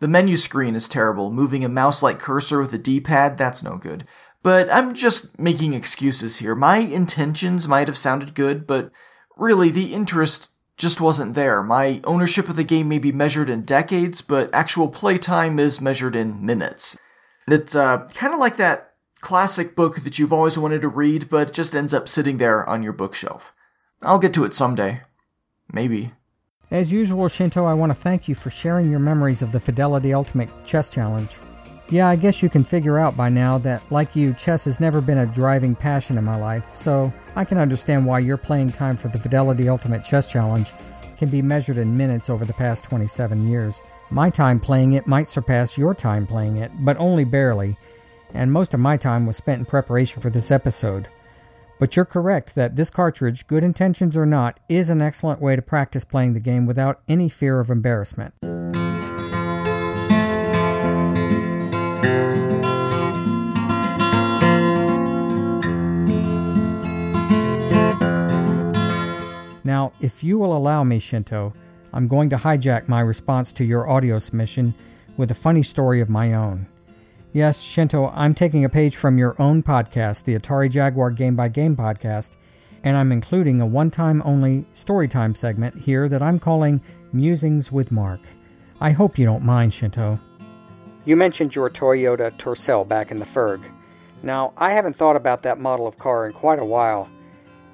The menu screen is terrible, moving a mouse like cursor with a D pad, that's no good. But I'm just making excuses here. My intentions might have sounded good, but really, the interest just wasn't there. My ownership of the game may be measured in decades, but actual playtime is measured in minutes. It's uh, kind of like that classic book that you've always wanted to read, but just ends up sitting there on your bookshelf. I'll get to it someday. Maybe. As usual, Shinto, I want to thank you for sharing your memories of the Fidelity Ultimate Chess Challenge. Yeah, I guess you can figure out by now that, like you, chess has never been a driving passion in my life, so I can understand why your playing time for the Fidelity Ultimate Chess Challenge can be measured in minutes over the past 27 years. My time playing it might surpass your time playing it, but only barely, and most of my time was spent in preparation for this episode. But you're correct that this cartridge, good intentions or not, is an excellent way to practice playing the game without any fear of embarrassment. Now, if you will allow me, Shinto, I'm going to hijack my response to your audio submission with a funny story of my own. Yes, Shinto, I'm taking a page from your own podcast, the Atari Jaguar Game by Game podcast, and I'm including a one time only storytime segment here that I'm calling Musings with Mark. I hope you don't mind, Shinto. You mentioned your Toyota Tercel back in the Ferg. Now, I haven't thought about that model of car in quite a while.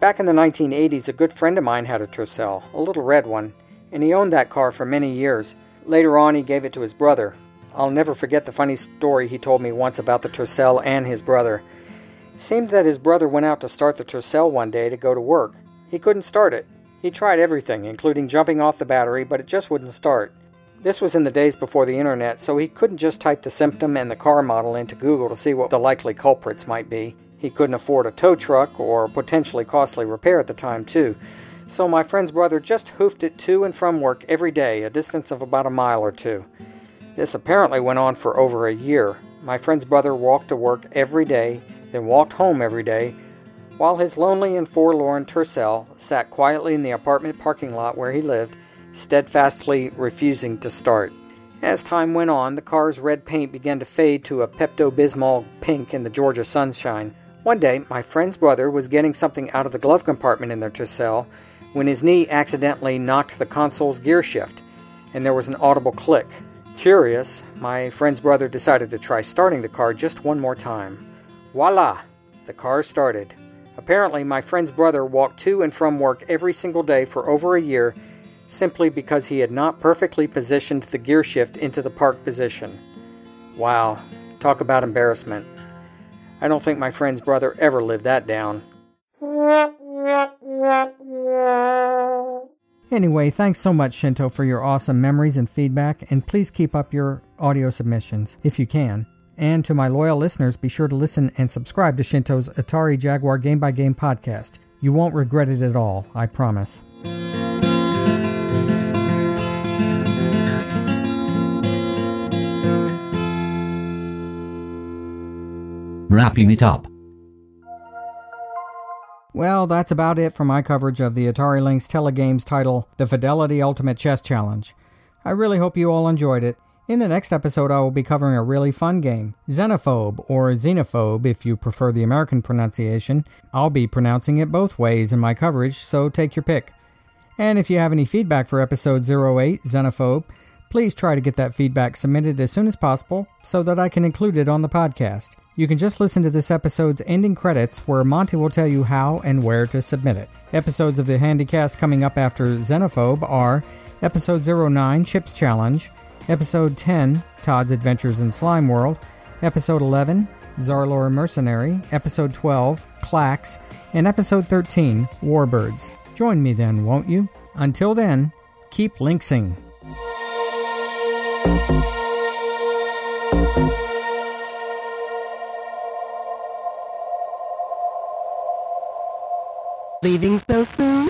Back in the 1980s, a good friend of mine had a Tercel, a little red one, and he owned that car for many years. Later on, he gave it to his brother. I'll never forget the funny story he told me once about the Tercel and his brother. Seemed that his brother went out to start the Tercel one day to go to work. He couldn't start it. He tried everything, including jumping off the battery, but it just wouldn't start. This was in the days before the internet, so he couldn't just type the symptom and the car model into Google to see what the likely culprits might be. He couldn't afford a tow truck or potentially costly repair at the time, too. So my friend's brother just hoofed it to and from work every day, a distance of about a mile or two. This apparently went on for over a year. My friend's brother walked to work every day, then walked home every day, while his lonely and forlorn Tercel sat quietly in the apartment parking lot where he lived, steadfastly refusing to start. As time went on, the car's red paint began to fade to a Pepto Bismol pink in the Georgia sunshine. One day, my friend's brother was getting something out of the glove compartment in their Tercel when his knee accidentally knocked the console's gear shift, and there was an audible click. Curious, my friend's brother decided to try starting the car just one more time. Voila! The car started. Apparently, my friend's brother walked to and from work every single day for over a year simply because he had not perfectly positioned the gear shift into the park position. Wow, talk about embarrassment. I don't think my friend's brother ever lived that down. Anyway, thanks so much, Shinto, for your awesome memories and feedback, and please keep up your audio submissions if you can. And to my loyal listeners, be sure to listen and subscribe to Shinto's Atari Jaguar Game by Game podcast. You won't regret it at all, I promise. Wrapping it up. Well, that's about it for my coverage of the Atari Lynx Telegames title, The Fidelity Ultimate Chess Challenge. I really hope you all enjoyed it. In the next episode, I will be covering a really fun game, Xenophobe, or Xenophobe if you prefer the American pronunciation. I'll be pronouncing it both ways in my coverage, so take your pick. And if you have any feedback for episode 08, Xenophobe, please try to get that feedback submitted as soon as possible so that I can include it on the podcast. You can just listen to this episode's ending credits where Monty will tell you how and where to submit it. Episodes of the Handycast coming up after Xenophobe are Episode 09, Chips Challenge, Episode 10, Todd's Adventures in Slime World, Episode 11, Zarlor Mercenary, Episode 12, Klax, and Episode 13, Warbirds. Join me then, won't you? Until then, keep lynxing. Leaving so soon?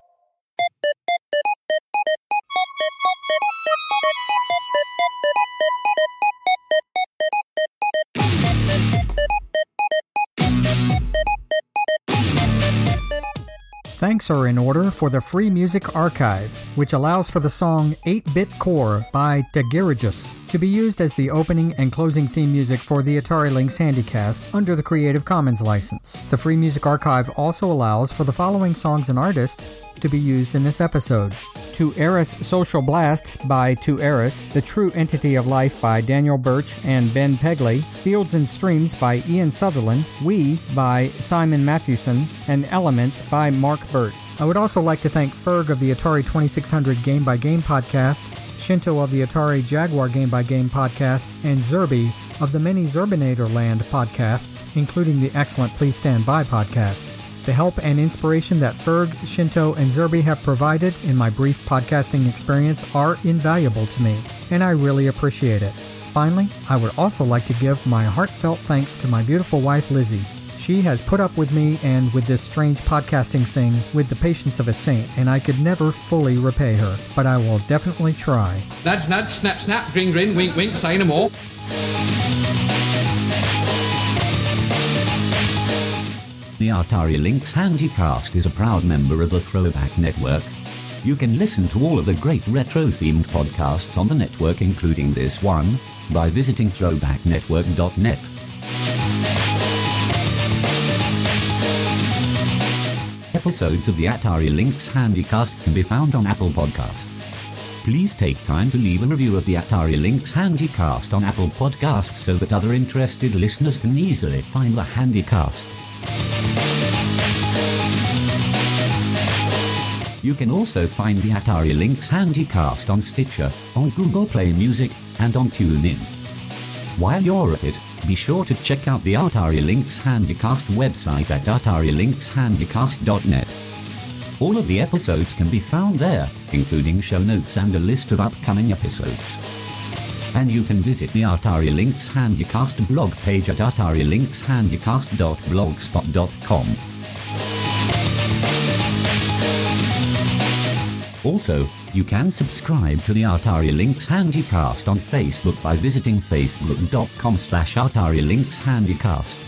Are in order for the Free Music Archive, which allows for the song 8 Bit Core by Dagiragus to be used as the opening and closing theme music for the Atari Lynx Handycast under the Creative Commons license. The Free Music Archive also allows for the following songs and artists to be used in this episode. To Eris Social Blast by To Eris, The True Entity of Life by Daniel Birch and Ben Pegley, Fields and Streams by Ian Sutherland, We by Simon Mathewson, and Elements by Mark Burt. I would also like to thank Ferg of the Atari 2600 Game by Game podcast, Shinto of the Atari Jaguar Game by Game podcast, and Zerby of the many Zerbinator Land podcasts, including the excellent Please Stand By podcast. The help and inspiration that Ferg, Shinto, and Zerby have provided in my brief podcasting experience are invaluable to me, and I really appreciate it. Finally, I would also like to give my heartfelt thanks to my beautiful wife Lizzie. She has put up with me and with this strange podcasting thing with the patience of a saint, and I could never fully repay her, but I will definitely try. Nudge, nudge, snap, snap, grin, grin, wink, wink, say no more. The Atari Lynx Handycast is a proud member of the Throwback Network. You can listen to all of the great retro-themed podcasts on the network including this one, by visiting throwbacknetwork.net. Episodes of the Atari Lynx Handycast can be found on Apple Podcasts. Please take time to leave a review of the Atari Lynx Handycast on Apple Podcasts so that other interested listeners can easily find the Handycast. You can also find the Atari Lynx Handycast on Stitcher, on Google Play Music, and on TuneIn. While you're at it, be sure to check out the Atari Lynx Handycast website at atarilynxhandycast.net. All of the episodes can be found there, including show notes and a list of upcoming episodes. And you can visit the Atari Lynx Handycast blog page at atarilynxhandycast.blogspot.com. Also, you can subscribe to the Atari Lynx Handycast on Facebook by visiting facebook.com slash Atari Lynx Handycast.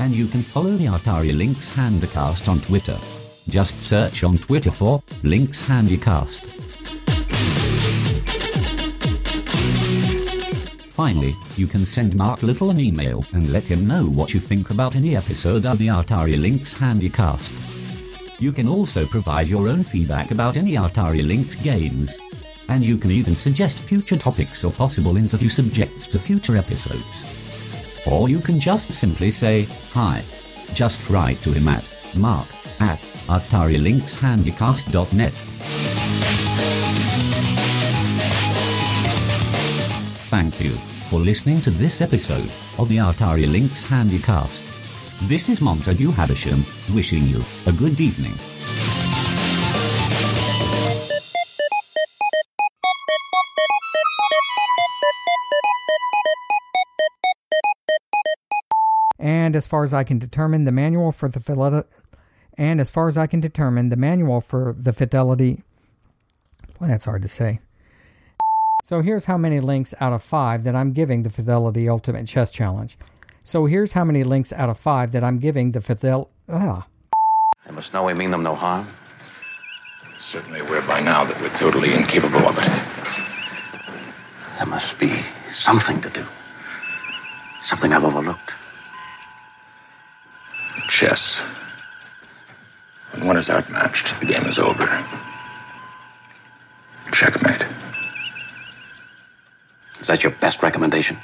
And you can follow the Atari Lynx Handycast on Twitter. Just search on Twitter for Lynx Handycast. Finally, you can send Mark Little an email and let him know what you think about any episode of the Atari Lynx Handycast. You can also provide your own feedback about any Atari Lynx games. And you can even suggest future topics or possible interview subjects for future episodes. Or you can just simply say, hi. Just write to him at mark at atarilynxhandycast.net. Thank you for listening to this episode of the Atari Lynx Handycast. This is Montague Havisham, wishing you a good evening. And as far as I can determine, the manual for the fidelity, and as far as I can determine, the manual for the fidelity. Well, that's hard to say. So here's how many links out of five that I'm giving the Fidelity Ultimate Chess Challenge. So here's how many links out of five that I'm giving the Fidel. Ah. They must know we mean them no harm. Certainly aware by now that we're totally incapable of it. There must be something to do. Something I've overlooked. Chess. When one is outmatched, the game is over. Checkmate. Is that your best recommendation?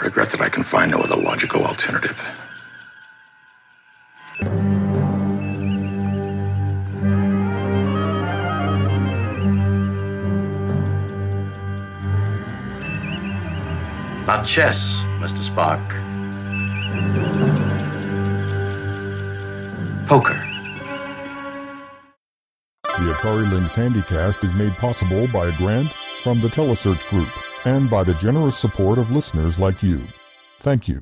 I regret that I can find no other logical alternative. Not chess, Mr. Spock. Poker. The Atari Lynx Handycast is made possible by a grant from the Telesearch Group and by the generous support of listeners like you. Thank you.